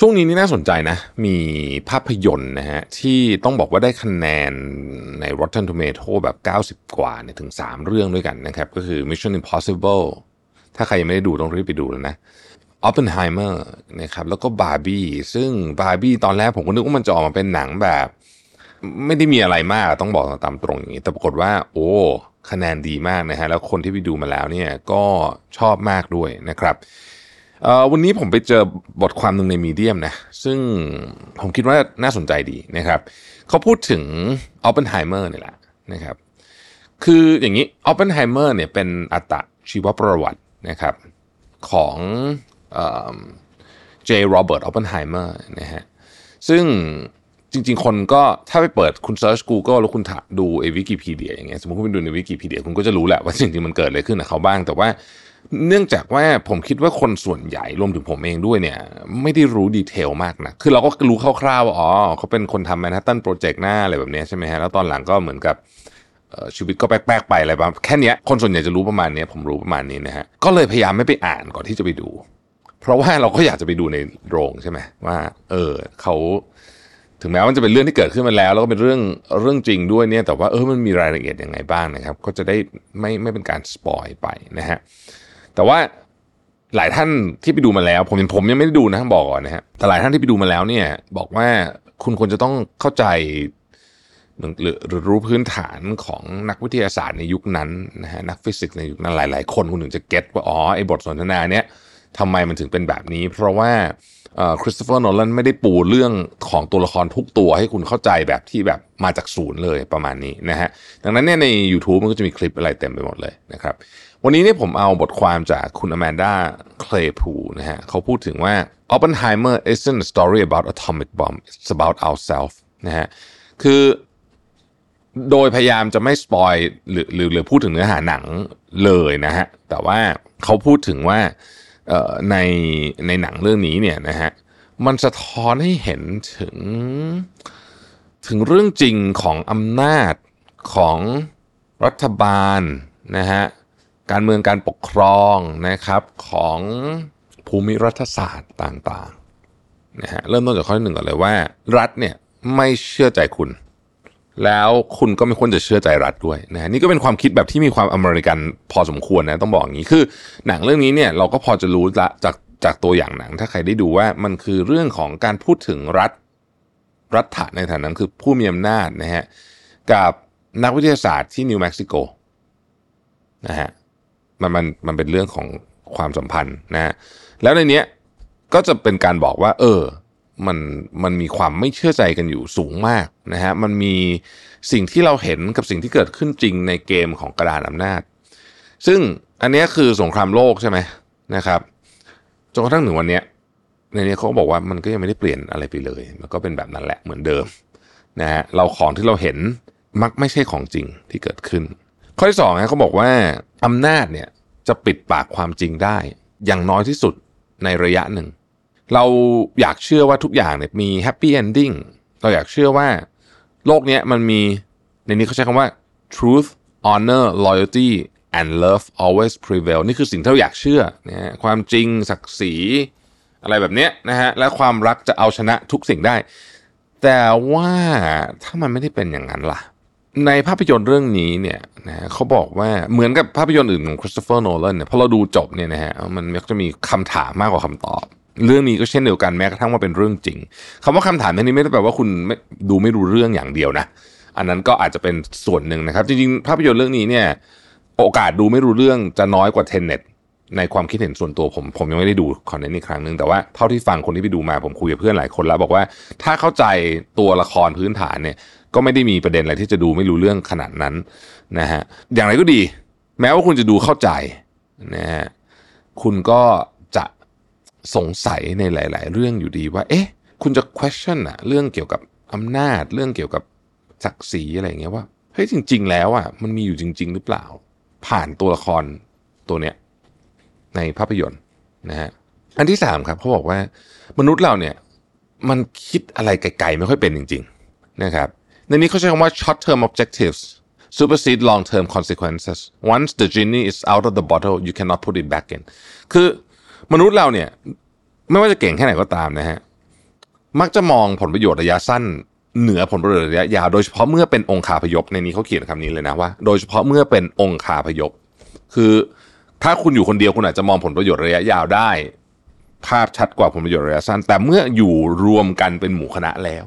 ช่วงนี้นี่น่าสนใจนะ มีภาพยนตร์นะฮะ ที่ต้องบอกว่าได้คะแนนใน Rotten Tomato แบบ 90 กว่าเนี่ยถึง 3 เรื่องด้วยกันนะครับ ก็คือ Mission Impossible ถ้าใครยังไม่ได้ดูต้องรีบไปดูแล้วนะ Oppenheimer นะครับแล้วก็ Barbie ซึ่ง Barbie ตอนแรกผมก็นึกว่ามันจะออกมาเป็นหนังแบบ ไม่ได้มีอะไรมากต้องบอกตามตรงอย่างนี้ แต่ปรากฏว่า โอ้คะแนนดีมากนะฮะแล้วคนที่ไปดูมาแล้วเนี่ยก็ชอบมากด้วยนะครับ วันนี้ผมไปเจอบทความหนึ่งใน Medium นะ ซึ่งผมคิดว่าน่าสนใจดีนะครับ เขาพูดถึง Oppenheimer นี่แหละนะครับ คืออย่างนี้ Oppenheimer เนี่ยเป็นอัตชีวประวัตินะครับของ J. Robert Oppenheimer นะฮะ ซึ่งจริง ๆ คนก็ถ้าไปเปิดคุณเซิร์ช Google แล้วคุณดูเอวิกิพีเดียอย่างเงี้ยสมมติคุณไปดูในวิกิพีเดียคุณก็จะรู้แหละว่าจริงๆมันเกิดอะไรขึ้นกับเขาบ้าง แต่ว่า เนื่องจากว่าผมคิดว่าคนส่วนใหญ่รวมถึงผมเองด้วยเนี่ย ไม่ได้รู้ดีเทลมากนะคือเราก็รู้คร่าวๆว่าอ๋อเขาเป็นคนทำแมนฮัตตันโปรเจกต์หน้าอะไรแบบนี้ใช่ไหมฮะแล้วตอนหลังก็เหมือนกับชีวิตก็แป๊กๆไปอะไรแบบแค่นี้คนส่วนใหญ่จะรู้ประมาณนี้ผมรู้ประมาณนี้นะฮะก็เลยพยายามไม่ไปอ่านก่อนที่จะไปดู เพราะว่าเราก็อยากจะไปดูในโรงใช่ไหมว่า เออเขาถึงแม้ว่าจะเป็นเรื่องที่เกิดขึ้นมาแล้ว แล้วก็เป็นเรื่องเรื่องจริงด้วยเนี่ยแต่ว่าเออมันมีรายละเอียดยังไงบ้างนะครับ ก็จะได้ไม่ไม่เป็นการ spoil ไปนะฮะ แต่ว่าหลายท่านที่ไปดูมาแล้ว ผมผมยังไม่ได้ดูนะบอกก่อนนะฮะแต่หลายท่านที่ไปดูมาแล้วเนี่ย บอกว่าคุณควรจะต้องเข้าใจหรือหรือรู้พื้นฐานของนักวิทยาศาสตร์ในยุคนั้นนะฮะนักฟิสิกส์ในยุคนั้นหลาย ๆ คนคุณถึงจะ get ว่าอ๋อไอ้บทสนทนาเนี้ยทำไมมันถึงเป็นแบบนี้ เพราะว่า คริสโตเฟอร์โนแลนไม่ได้ปูเรื่องของตัวละครทุกตัวให้คุณเข้าใจแบบที่แบบมาจากศูนย์เลยประมาณนี้นะฮะดังนั้นเนี่ยใน YouTube มันก็จะมีคลิปอะไรเต็มไปหมดเลยนะครับ วันนี้เนี่ยผมเอาบทความจากคุณอแมนดาเคลพูนะฮะเขาพูดถึงว่า Oppenheimer isn't a story about atomic bomb it's about ourselves นะฮะคือโดยพยายามจะไม่สปอยหรือหรือหรือพูดถึงเนื้อหาหนังเลยนะฮะแต่ว่าเขาพูดถึงว่า ในในหนังเรื่องนี้เนี่ยนะฮะมันสะท้อนให้เห็นถึงถึงเรื่องจริงของอำนาจของรัฐบาลนะฮะการเมืองการปกครองนะครับของภูมิรัฐศาสตร์ต่างๆนะฮะเริ่มต้นจากข้อที่หนึ่งก่อนเลยว่า รัฐเนี่ยไม่เชื่อใจคุณ แล้วคุณก็ไม่ควรจะเชื่อใจรัฐด้วยนะฮะนี่ก็เป็นความคิดแบบที่มีความอเมริกันพอสมควรนะต้องบอกอย่างนี้คือ หนังเรื่องนี้เนี่ยเราก็พอจะรู้ละจากจากตัวอย่างหนัง ถ้าใครได้ดูว่ามันคือเรื่องของการพูดถึงรัฐรัฐะในฐานะคือผู้มีอำนาจนะฮะกับนักวิทยาศาสตร์ที่นิวเม็กซิโกนะฮะมันมันมันเป็นเรื่องของความสัมพันธ์นะฮะแล้วในเนี้ยก็จะเป็นการบอกว่า เออ มันมันมีความไม่เชื่อใจกันอยู่สูงมากนะฮะมันมีสิ่งที่เราเห็นกับสิ่งที่เกิดขึ้นจริงในเกมของกระดานอำนาจ ซึ่งอันนี้คือสงครามโลกใช่ไหมนะครับจนกระทั่งถึงวันนี้ในนี้เขาบอกว่ามันก็ยังไม่ได้เปลี่ยนอะไรไปเลย มันก็เป็นแบบนั้นแหละเหมือนเดิมนะฮะเราของที่เราเห็นมักไม่ใช่ของจริงที่เกิดขึ้น ข้อที่สองนะเขาบอกว่าอำนาจเนี่ยจะปิดปากความจริงได้ อย่างน้อยที่สุดในระยะหนึ่ง เราอยากเชื่อว่าทุกอย่างเนี่ยมี happy ending เราอยากเชื่อว่าโลกนี้มันมีในนี้เขาใช้คำว่า truth honor loyalty and love always prevail นี่คือสิ่งที่เราอยากเชื่อนะฮะความจริงศักดิ์ศรีอะไรแบบเนี้ยนะฮะและความรักจะเอาชนะทุกสิ่งได้ แต่ว่าถ้ามันไม่ได้เป็นอย่างนั้นล่ะ ในภาพยนตร์เรื่องนี้เนี่ยนะเขาบอกว่าเหมือนกับภาพยนตร์อื่นของคริสโตเฟอร์โนแลนเนี่ยพอเราดูจบเนี่ยนะฮะมันมักจะมีคำถามมากกว่าคำตอบ เรื่องนี้ก็เช่นเดียวกันแม้กระทั่งว่าเป็นเรื่องจริงคำว่าคำถามนี้ไม่ได้แปลว่าคุณไม่ดูไม่รู้เรื่องอย่างเดียวนะ อันนั้นก็อาจจะเป็นส่วนหนึ่งนะครับ จริงๆ ภาพยนตร์เรื่องนี้เนี่ย โอกาสดูไม่รู้เรื่องจะน้อยกว่าเทนเน็ตในความคิดเห็นส่วนตัวผม ผมยังไม่ได้ดูคอนเทนต์อีกครั้งหนึ่งแต่ว่าเท่าที่ฟังคนที่ไปดูมาผมคุยกับเพื่อนหลายคนแล้วบอกว่า ถ้าเข้าใจตัวละครพื้นฐานเนี่ย ก็ไม่ได้มีประเด็นอะไรที่จะดูไม่รู้เรื่องขนาดนั้นนะฮะอย่างไรก็ดี แม้ว่าคุณจะดูเข้าใจนะฮะคุณก็ สงสัยในหลาย ๆ เรื่องอยู่ดีว่า เอ๊ะ คุณจะ question อะเรื่องเกี่ยวกับอำนาจ เรื่องเกี่ยวกับศักดิ์ศรีอะไรเงี้ยว่า เฮ้ย จริง ๆ แล้วอะมันมีอยู่จริง ๆ หรือเปล่า ผ่านตัวละครตัวเนี้ยในภาพยนตร์นะฮะ อันที่สามครับเขาบอกว่ามนุษย์เราเนี่ย มันคิดอะไรไกลๆไม่ค่อยเป็นจริง ๆ นะครับในนี้เขาใช้คำว่า short term objectives supersede long term consequences once the genie is out of the bottle you cannot put it back in คือ มนุษย์เราเนี่ย ไม่ว่าจะเก่งแค่ไหนก็ตามนะฮะมักจะมองผลประโยชน์ระยะสั้น เหนือผลประโยชน์ระยะยาว โดยเฉพาะเมื่อเป็นองคาพยพในนี้เขาเขียนคำนี้เลยนะว่า โดยเฉพาะเมื่อเป็นองคาพยพ คือถ้าคุณอยู่คนเดียวคุณอาจจะมองผลประโยชน์ระยะยาวได้ ภาพชัดกว่าผลประโยชน์ระยะสั้น แต่เมื่ออยู่รวมกันเป็นหมู่คณะแล้ว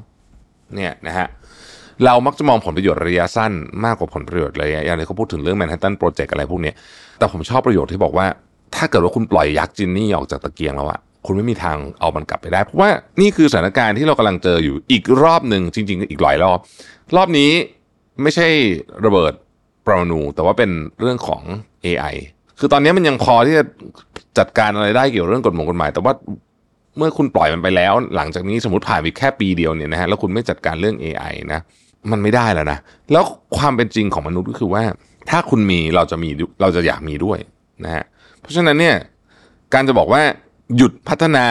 เนี่ยนะฮะเรามักจะมองผลประโยชน์ระยะสั้น มากกว่าผลประโยชน์ระยะยาวเลยเขาพูดถึงเรื่องแมนฮัตตันโปรเจกต์อะไรพวกนี้แต่ผมชอบประโยชน์ที่บอกว่า ถ้าเกิดว่าคุณปล่อยยักษ์จินนี่ออกจากตะเกียงแล้วอะคุณไม่มีทางเอามันกลับไปได้ เพราะว่านี่คือสถานการณ์ที่เรากำลังเจออยู่อีกรอบหนึ่งจริง ๆ อีกหลายรอบ รอบนี้ไม่ใช่ระเบิดปรมาณูแต่ว่าเป็นเรื่องของ AI คือตอนนี้มันยังพอที่จะจัดการอะไรได้เกี่ยวเรื่องกฎหมายกฎหมาย แต่ว่าเมื่อคุณปล่อยมันไปแล้ว หลังจากนี้สมมติผ่านไปแค่ปีเดียวเนี่ยนะฮะแล้วคุณไม่จัดการเรื่อง AI นะมันไม่ได้แล้วนะ แล้วความเป็นจริงของมนุษย์ก็คือว่า ถ้าคุณมีเราจะมีเราจะอยากมีด้วยนะฮะ ราะฉะนั้นเนี่ยการจะบอกว่าหยุดพัฒนา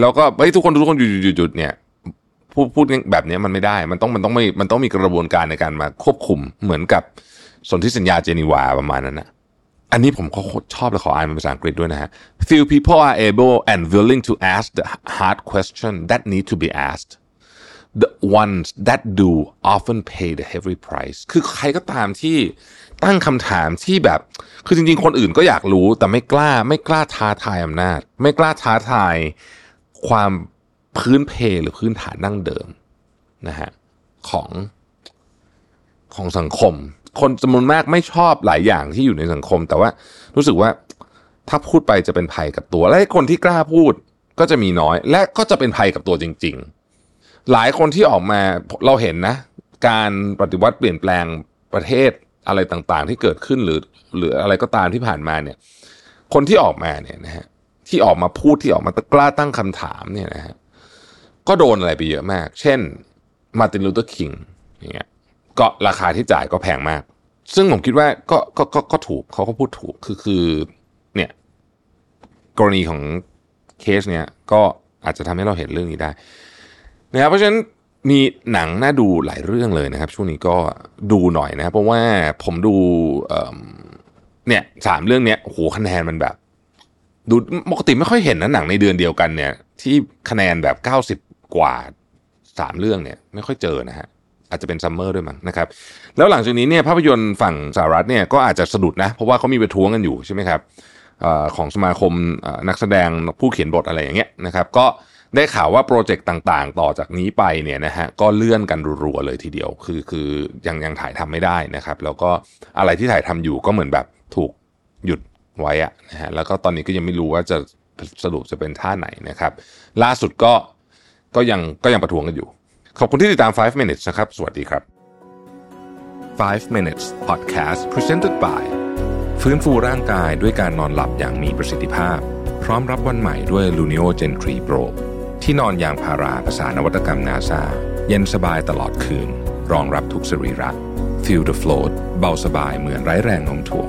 แล้วก็เฮ้ยทุกคนทุกคนหยุดหยุดหยุดเนี่ยพูดพูดแบบนี้มันไม่ได้ มันต้องมันต้องไม่มันต้องมีกระบวนการในการมาควบคุมเหมือนกับสนธิสัญญาเจนีวาประมาณนั้นนะอันนี้ผมก็ชอบเลยขออ่านเป็นภาษาอังกฤษด้วยนะฮะ few people are able and willing to ask the hard question that need to be asked the ones that do often pay the heavy price คือใครก็ตามที่ตั้งคำถามที่แบบ คือจริงๆ คนอื่นก็อยากรู้แต่ไม่กล้าไม่กล้าท้าทายอำนาจ ไม่กล้าท้าทายความพื้นเพหรือพื้นฐานนั่งเดิมนะฮะของของสังคม คนจำนวนมากไม่ชอบหลายอย่างที่อยู่ในสังคม แต่ว่ารู้สึกว่าถ้าพูดไปจะเป็นภัยกับตัว และคนที่กล้าพูดก็จะมีน้อย และก็จะเป็นภัยกับตัวจริง ๆ หลายคนที่ออกมาเราเห็นนะ การปฏิวัติเปลี่ยนแปลงประเทศอะไรต่างๆ ที่เกิดขึ้นหรือ หรืออะไรก็ตามที่ผ่านมาเนี่ย คนที่ออกมาเนี่ยนะฮะที่ออกมาพูดที่ออกมากล้าตั้งคำถามเนี่ยนะฮะก็โดนอะไรไปเยอะมาก เช่นมาร์ตินลูเธอร์คิงอย่างเงี้ยก็ราคาที่จ่ายก็แพงมาก ซึ่งผมคิดว่าก็ก็ก็ก็ถูกเขาก็พูดถูกคือคือเนี่ยกรณีของเคสเนี่ยก็อาจจะทำให้เราเห็นเรื่องนี้ได้ นะครับเพราะฉะนั้นมีหนังน่าดูหลายเรื่องเลยนะครับ ช่วงนี้ก็ดูหน่อยนะครับเพราะว่าผมดูเนี่ยสามเรื่องเนี้ยโหคะแนนมันแบบ ดูปกติไม่ค่อยเห็นนะหนังในเดือนเดียวกันเนี่ย ที่คะแนนแบบเก้าสิบกว่าสามเรื่องเนี่ย ไม่ค่อยเจอนะฮะอาจจะเป็น summer ด้วยมั้งนะครับ แล้วหลังจากนี้เนี่ยภาพยนตร์ฝั่งสหรัฐเนี่ยก็อาจจะสะดุดนะ เพราะว่าเขามีประท้วงกันอยู่ใช่ไหมครับอของสมาคมนักแสดงผู้เขียนบทอะไรอย่างเงี้ยนะครับ ก็ ได้ข่าวว่า project ต่างๆ ต่อจากนี้ไปเนี่ยนะฮะก็เลื่อนกันรัวๆเลยทีเดียว คือคือยังยังถ่ายทำไม่ได้นะครับ แล้วก็อะไรที่ถ่ายทำอยู่ก็เหมือนแบบถูกหยุดไว้อะนะฮะแล้วก็ตอนนี้ก็ยังไม่รู้ว่าจะสรุปจะเป็นท่าไหนนะครับ ล่าสุดก็ก็ยังก็ยังประท้วงกันอยู่ ขอบคุณที่ติดตาม 5 minutes นะครับ สวัสดีครับ 5 minutes podcast presented by ฟื้นฟูร่างกายด้วยการนอนหลับอย่างมีประสิทธิภาพ พร้อมรับวันใหม่ด้วย Luno Gen 3 Pro ที่นอนยางพาราภาษานวัตกรรมนาซาเย็นสบายตลอดคืน รองรับทุกสรีระ Feel the float เบาสบายเหมือนไร้แรงโน้มถ่วง